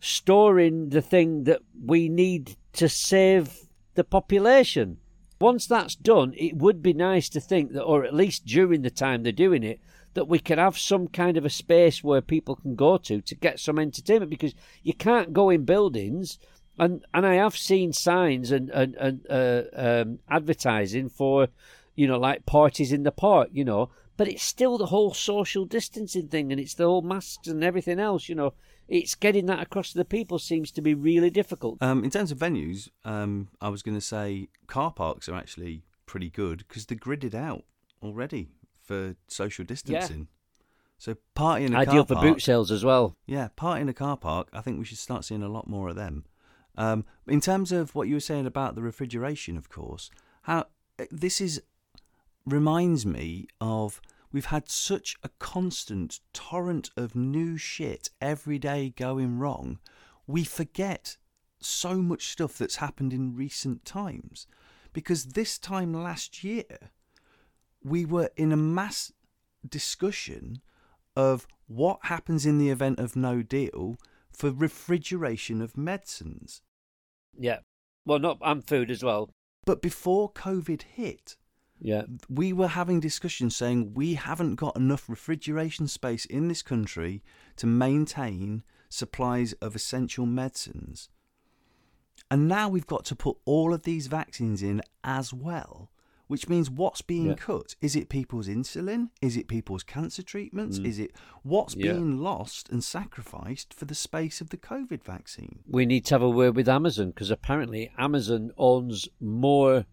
storing the thing that we need to save the population. Once that's done, it would be nice to think that, or at least during the time they're doing it, that we can have some kind of a space where people can go to to get some entertainment because you can't go in buildings. And, and I have seen signs and, and, and uh, um, advertising for, you know, like parties in the park, you know, but it's still the whole social distancing thing and it's the whole masks and everything else, you know it's getting that across to the people seems to be really difficult. Um, in terms of venues, um, I was going to say car parks are actually pretty good because they're gridded out already for social distancing. Yeah. So party in a ideal for boot sales as well. Yeah, party in a car park. I think we should start seeing a lot more of them. Um, in terms of what you were saying about the refrigeration, of course, how this is reminds me of We've had such a constant torrent of new shit every day going wrong, we forget so much stuff that's happened in recent times. Because this time last year, we were in a mass discussion of what happens in the event of no deal for refrigeration of medicines. Yeah. Well, not and food as well. But before COVID hit, yeah. We were having discussions saying we haven't got enough refrigeration space in this country to maintain supplies of essential medicines. And now we've got to put all of these vaccines in as well, which means what's being yeah. cut? Is it people's insulin? Is it people's cancer treatments? Mm. Is it what's yeah. being lost and sacrificed for the space of the COVID vaccine? We need to have a word with Amazon because apparently Amazon owns more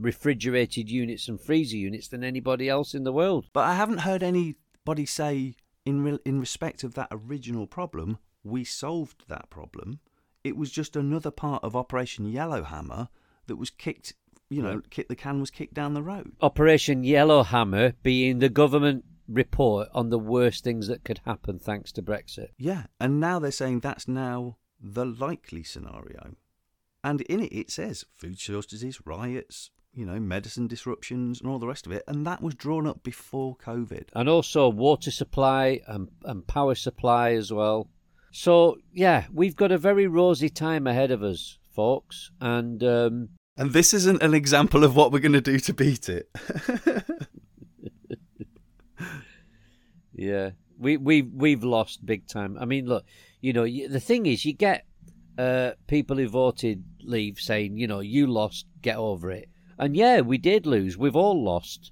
refrigerated units and freezer units than anybody else in the world. But I haven't heard anybody say, in re- in respect of that original problem, we solved that problem. It was just another part of Operation Yellowhammer that was kicked. You know, kick, the can was kicked down the road. Operation Yellowhammer being the government report on the worst things that could happen thanks to Brexit. Yeah, and now they're saying that's now the likely scenario. And in it, it says food shortages, riots, you know, medicine disruptions and all the rest of it. And that was drawn up before COVID. And also water supply and, and power supply as well. So, yeah, we've got a very rosy time ahead of us, folks. And. Um, and this isn't an example of what we're going to do to beat it. yeah, we we we've lost big time. I mean, look, you know, the thing is, you get uh, people who voted leave saying, you know, you lost, get over it. And yeah, we did lose. We've all lost.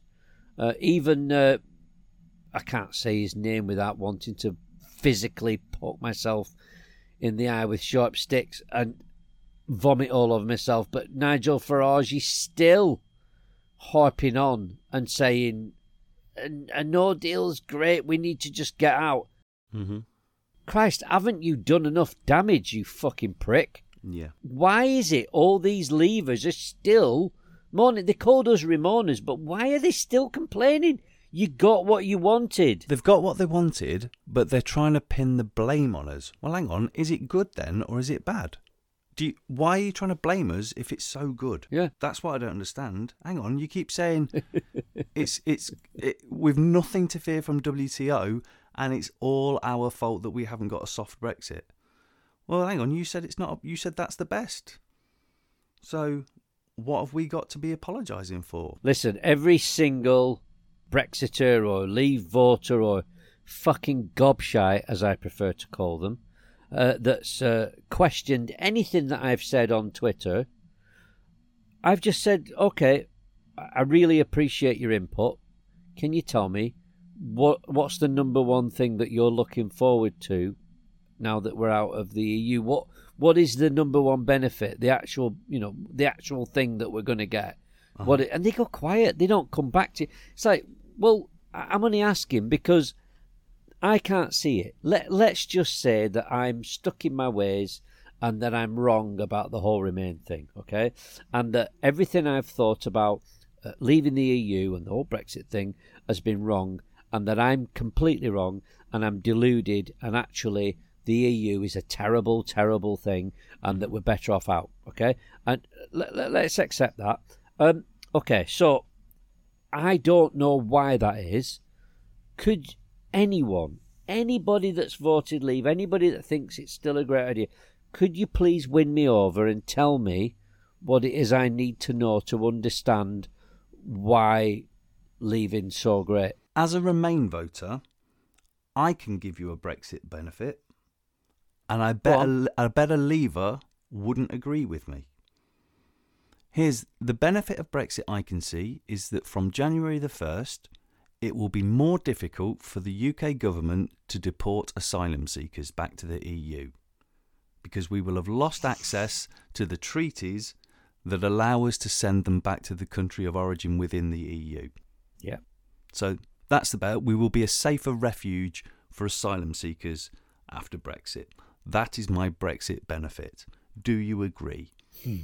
Uh, even uh, I can't say his name without wanting to physically poke myself in the eye with sharp sticks and vomit all over myself. But Nigel Farage is still harping on and saying, "A no deal's great. We need to just get out." Mm-hmm. Christ, haven't you done enough damage, you fucking prick? Yeah. Why is it all these Leavers are still Morning, they called us Remoaners, but why are they still complaining? You got what you wanted. They've got what they wanted, but they're trying to pin the blame on us. Well, hang on, is it good then, or is it bad? Do you, why are you trying to blame us if it's so good? Yeah, that's what I don't understand. Hang on, you keep saying it's it's it, with nothing to fear from WTO, and it's all our fault that we haven't got a soft Brexit. Well, hang on, you said it's not. You said that's the best. So what have we got to be apologising for? Listen, every single Brexiteer or Leave voter or fucking gobshite, as I prefer to call them, uh, that's uh, questioned anything that I've said on Twitter, I've just said, okay, I really appreciate your input. Can you tell me what what's the number one thing that you're looking forward to now that we're out of the EU? What what is the number one benefit? The actual, you know, the actual thing that we're going to get. Uh-huh. What it, and they go quiet. They don't come back to. You. It's like, well, I'm only asking because I can't see it. Let Let's just say that I'm stuck in my ways and that I'm wrong about the whole Remain thing, okay? And that everything I've thought about uh, leaving the EU and the whole Brexit thing has been wrong, and that I'm completely wrong and I'm deluded, and actually the EU is a terrible, terrible thing, and that we're better off out. Okay, and let, let's accept that. Um, okay, so I don't know why that is. Could anyone, anybody that's voted leave, anybody that thinks it's still a great idea, could you please win me over and tell me what it is I need to know to understand why leaving so great? As a Remain voter, I can give you a Brexit benefit, and I bet a, a leaver wouldn't agree with me. Here's the benefit of Brexit I can see is that from January the 1st, it will be more difficult for the UK government to deport asylum seekers back to the EU because we will have lost access to the treaties that allow us to send them back to the country of origin within the EU. Yeah. So that's the bet. We will be a safer refuge for asylum seekers after Brexit. That is my Brexit benefit. Do you agree? Hmm.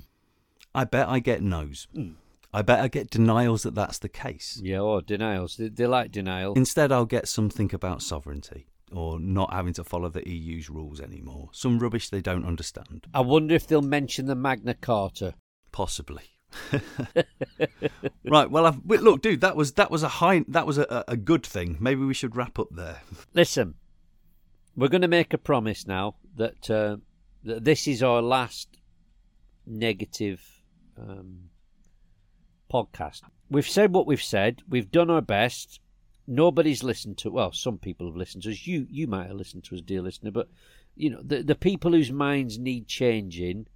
I bet I get no's. Hmm. I bet I get denials that that's the case. Yeah, or denials. They, they like denial. Instead, I'll get something about sovereignty or not having to follow the EU's rules anymore. Some rubbish they don't understand. I wonder if they'll mention the Magna Carta. Possibly. right. Well, I've, look, dude, that was that was a high that was a, a good thing. Maybe we should wrap up there. Listen, we're going to make a promise now that, uh, that this is our last negative um, podcast. We've said what we've said. We've done our best. Nobody's listened to. Well, some people have listened to us. You you might have listened to us, dear listener, but you know the the people whose minds need changing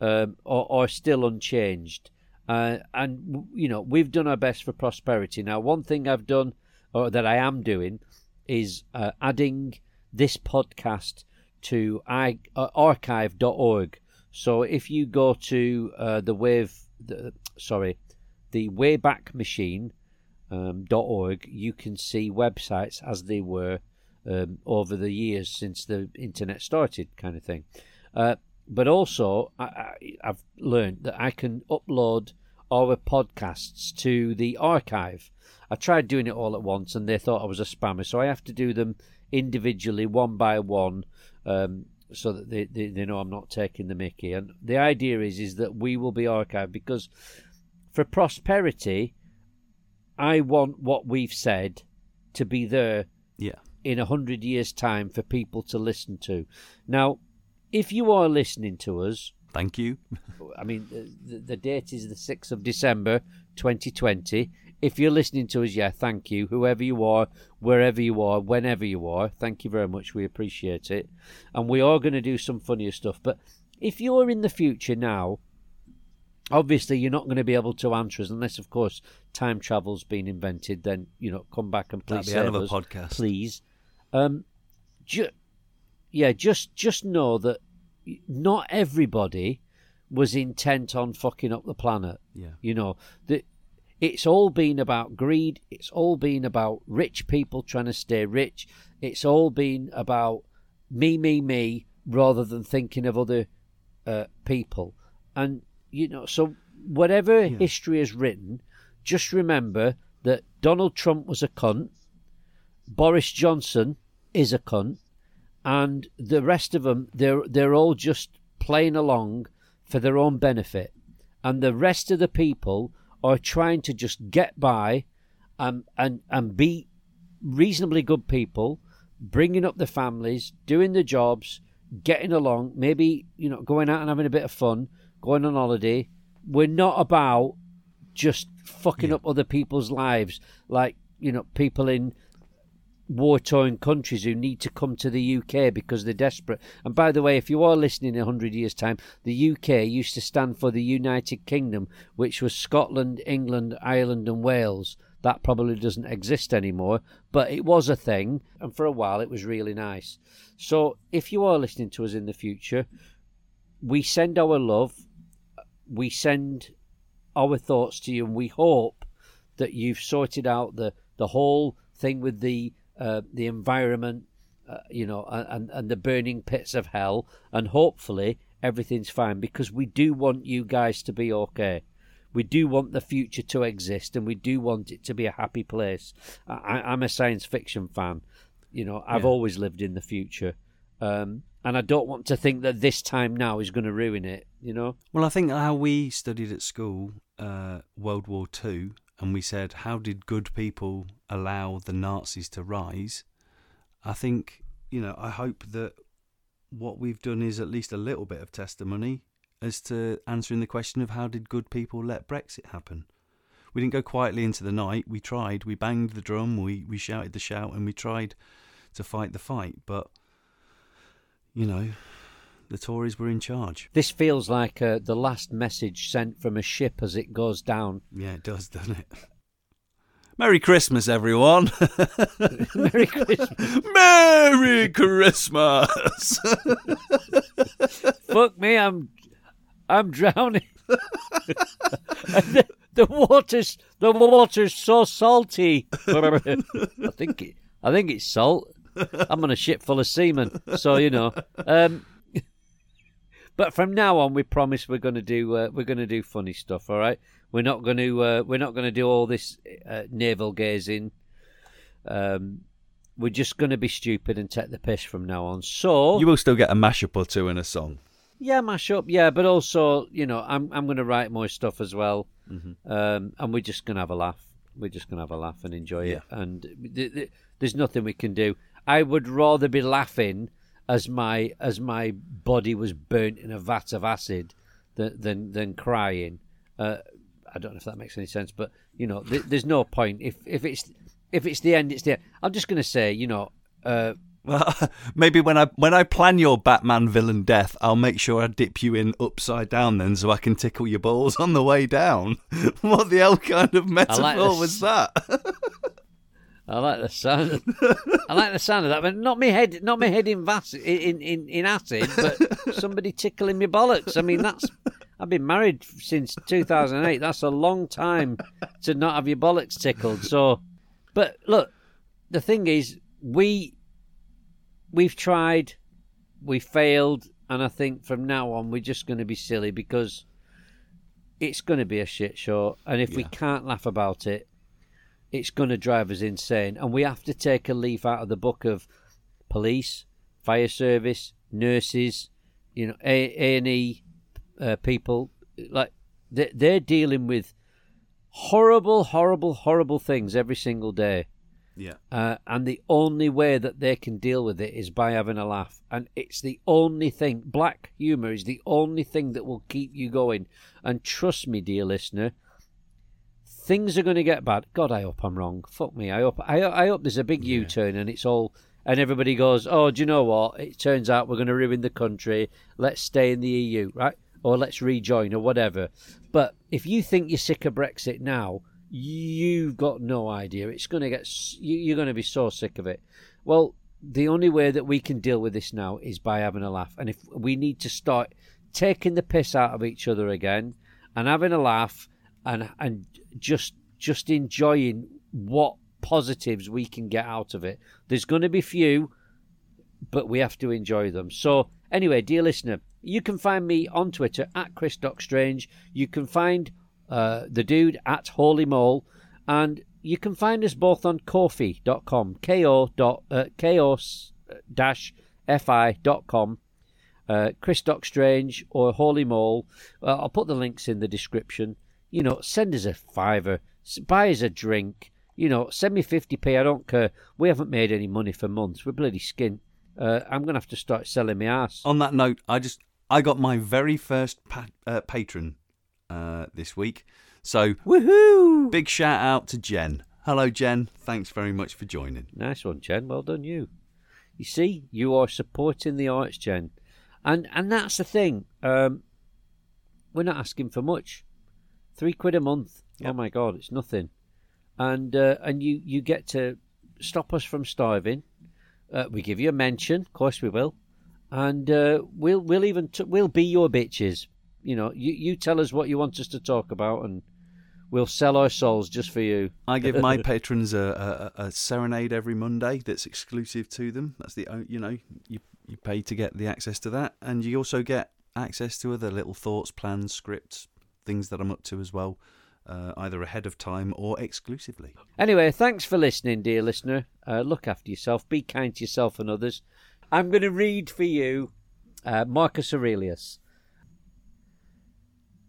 um, are, are still unchanged. Uh, and you know we've done our best for prosperity. Now, one thing I've done, or that I am doing, is uh, adding this podcast to I, uh, archive.org. So if you go to uh, the wave, the, sorry, the Wayback Machine um, .org, you can see websites as they were um, over the years since the internet started, kind of thing. Uh, but also, I, I've learned that I can upload our podcasts to the archive. I tried doing it all at once, and they thought I was a spammer, so I have to do them individually, one by one, um, so that they, they, they know I'm not taking the Mickey. And the idea is is that we will be archived because for prosperity, I want what we've said to be there Yeah. in a hundred years' time for people to listen to. Now, if you are listening to us, Thank you. I mean, the, the date is the 6th of December 2020. If you're listening to us, yeah, thank you. Whoever you are, wherever you are, whenever you are, thank you very much. We appreciate it. And we are going to do some funnier stuff. But if you're in the future now, obviously you're not going to be able to answer us unless, of course, time travel's been invented. Then, you know, come back and please That'd be save of a us, podcast. Please. Um, ju- yeah, just just know that not everybody was intent on fucking up the planet. Yeah. You know, that it's all been about greed. It's all been about rich people trying to stay rich. It's all been about me, me, me, rather than thinking of other uh, people. And you know, so whatever history is written, just remember that Donald Trump was a cunt. Boris Johnson is a cunt, and the rest of them they're they're all just playing along for their own benefit, and the rest of the people are trying to just get by, and and and be reasonably good people, bringing up the families, doing the jobs, getting along, maybe you know going out and having a bit of fun, going on holiday. We're not about just fucking Yeah. up other people's lives like you know people in war torn countries who need to come to the UK because they're desperate. And by the way, if you are listening in 100 years' time, the UK used to stand for the United Kingdom, which was Scotland, England, Ireland, and Wales. That probably doesn't exist anymore, but it was a thing, and for a while it was really nice. So if you are listening to us in the future, we send our love, we send our thoughts to you, and we hope that you've sorted out the, the whole thing with the uh, the environment, uh, you know, and and the burning pits of hell, and hopefully everything's fine because we do want you guys to be okay. We do want the future to exist, and we do want it to be a happy place. I, I'm a science fiction fan. You know, I've Yeah. always lived in the future. Um, and I don't want to think that this time now is going to ruin it. You know. Well, I think how we studied at school, uh, World War Two, and we said, how did good people allow the Nazis to rise? I think, you know, I hope that what we've done is at least a little bit of testimony as to answering the question of how did good people let Brexit happen. We didn't go quietly into the night. We tried. We banged the drum. We we shouted the shout, and we tried to fight the fight. But you know, the Tories were in charge. This feels like uh, the last message sent from a ship as it goes down. Yeah, it does, doesn't it? Merry Christmas, everyone. Merry Christmas. Merry Christmas. Fuck me, I'm I'm drowning. the, the water's the water's so salty. I think it, I think it's salt. I'm on a ship full of seamen, so you know. Um, but from now on, we promise we're going to do uh, we're going to do funny stuff. All right, we're not going to uh, we're not going to do all this uh, navel gazing. Um, we're just going to be stupid and take the piss from now on. So you will still get a mashup or two in a song. Yeah, mashup. Yeah, but also, you know, I'm I'm going to write more stuff as well, Mm-hmm. um, and we're just going to have a laugh. We're just going to have a laugh and enjoy it. And th- th- there's nothing we can do. I would rather be laughing as my as my body was burnt in a vat of acid than than, than crying. Uh, I don't know if that makes any sense, but you know, th- there's no point if if it's if it's the end, it's the end. I'm just going to say, you know. Uh, Well, maybe when I when I plan your Batman villain death, I'll make sure I dip you in upside down then, so I can tickle your balls on the way down. what the hell kind of metaphor this. was that? I like the sound. I like the sound of that, but not me head, not me head in vas- in, in in acid, but somebody tickling me bollocks. I mean, that's. I've been married since 2008. That's a long time to not have your bollocks tickled. So, but look, the thing is, we we've tried, we failed, and I think from now on we're just going to be silly because it's going to be a shit show, and if we can't laugh about it, it's going to drive us insane. And we have to take a leaf out of the book of police, fire service, nurses, you know, A and E uh, people. Like they they're dealing with horrible, horrible, horrible things every single day. yeah, Uh, and the only way that they can deal with it is by having a laugh. And it's the only thing, black humour is the only thing that will keep you going. And trust me, dear listener, things are going to get bad. God, I hope I'm wrong. Fuck me. I hope, I, I hope there's a big U turn and it's all. And everybody goes, oh, do you know what? It turns out we're going to ruin the country. Let's stay in the EU, right? Or let's rejoin or whatever. But if you think you're sick of Brexit now, you've got no idea. It's going to get. You're going to be so sick of it. Well, the only way that we can deal with this now is by having a laugh. And if we need to start taking the piss out of each other again and having a laugh and and just just enjoying what positives we can get out of it. There's going to be few, but we have to enjoy them. So anyway, dear listener, you can find me on Twitter at Chris Doc Strange. You can find uh, the dude at Holy Mole, and you can find us both on Ko-fi.com, ko dot uh, chaos dash fi dot com. Uh, Chris Doc Strange or Holy Mole. Uh, I'll put the links in the description. You know, send us a fiver, buy us a drink. You know, send me 50p. I don't care. We haven't made any money for months. We're bloody skint. Uh, I'm going to have to start selling my ass. On that note, I just I got my very first pa- uh, patron uh, this week, so Woohoo! big shout out to Jen. Hello, Jen. Thanks very much for joining. Nice one, Jen. Well done, you. You see, you are supporting the arts, Jen, and and that's the thing. Um, we're not asking for much. Three quid a month. Oh my God, it's nothing. And uh, and you you get to stop us from starving. Uh, we give you a mention, of course we will, and uh, we'll we'll even t- we'll be your bitches. You know, you you tell us what you want us to talk about, and we'll sell our souls just for you. I give my patrons a, a, a serenade every Monday that's exclusive to them. That's the you know you you pay to get the access to that, and you also get access to other little thoughts, plans, scripts, things that I'm up to as well, uh, either ahead of time or exclusively. Anyway, thanks for listening, dear listener. Uh, look after yourself, be kind to yourself and others, I'm going to read for you uh, Marcus Aurelius.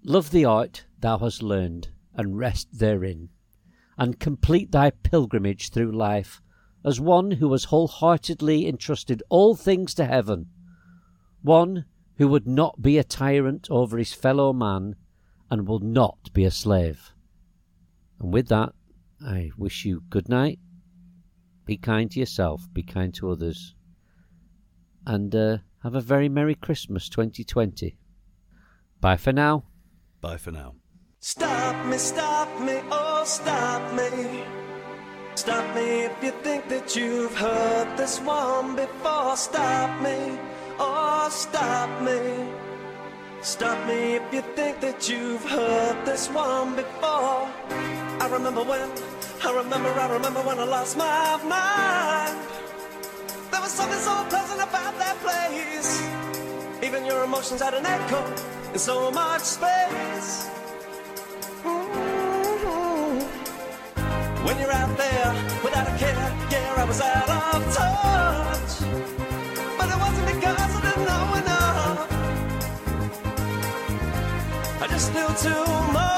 Love the art thou hast learned, and rest therein, and complete thy pilgrimage through life as one who has wholeheartedly entrusted all things to heaven, one who would not be a tyrant over his fellow man and will not be a slave. And with that, I wish you good night. Be kind to yourself, be kind to others, and uh, have a very Merry Christmas 2020. Bye for now. Bye for now. Stop me, stop me, oh, stop me. Stop me if you think that you've heard this one before. Stop me, oh, stop me. Stop me if you think that you've heard this one before. I remember when, I remember, I remember when I lost my mind. There was something so pleasant about that place. Even your emotions had an echo in so much space. Mhm. When you're out there without a care, yeah, I was out of touch. Knew too much.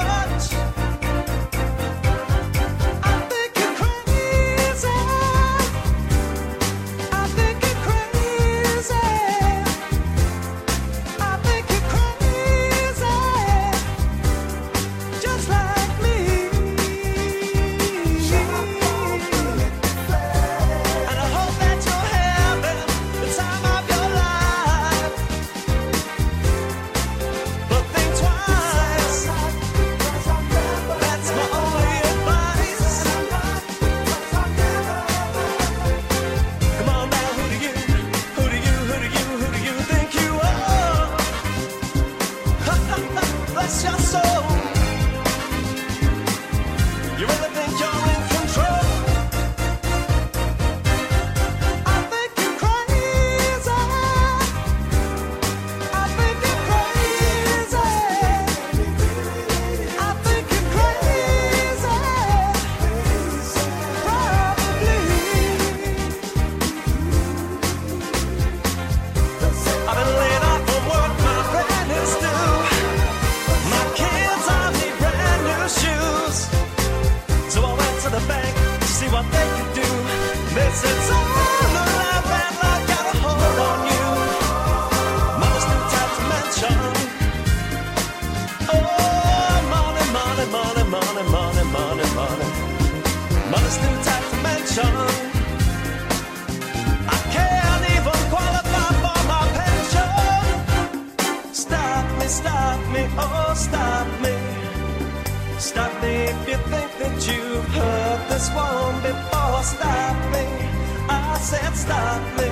Said stop me.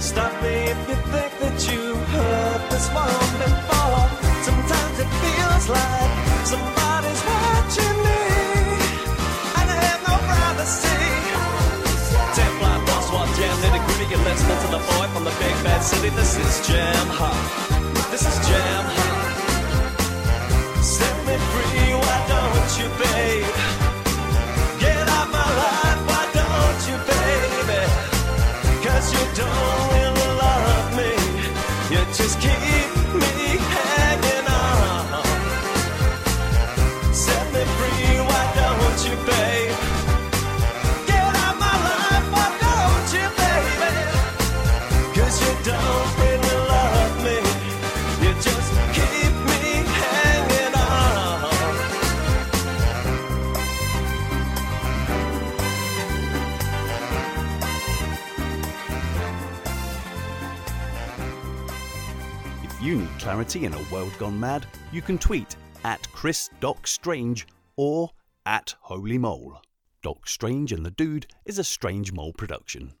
Stop me if you think that you've heard this one before. Sometimes it feels like somebody's watching me, and I have no privacy. Ten fly boss, one jam, nitty gritty. You're listening to the boy from the big bad city. This is Jam Hot. This is Jam Hot. Set me free, why don't you, babe? You don't clarity in a world gone mad, you can tweet at Chris Doc Strange or at Holy Mole. Doc Strange and the Dude is a Strange Mole production.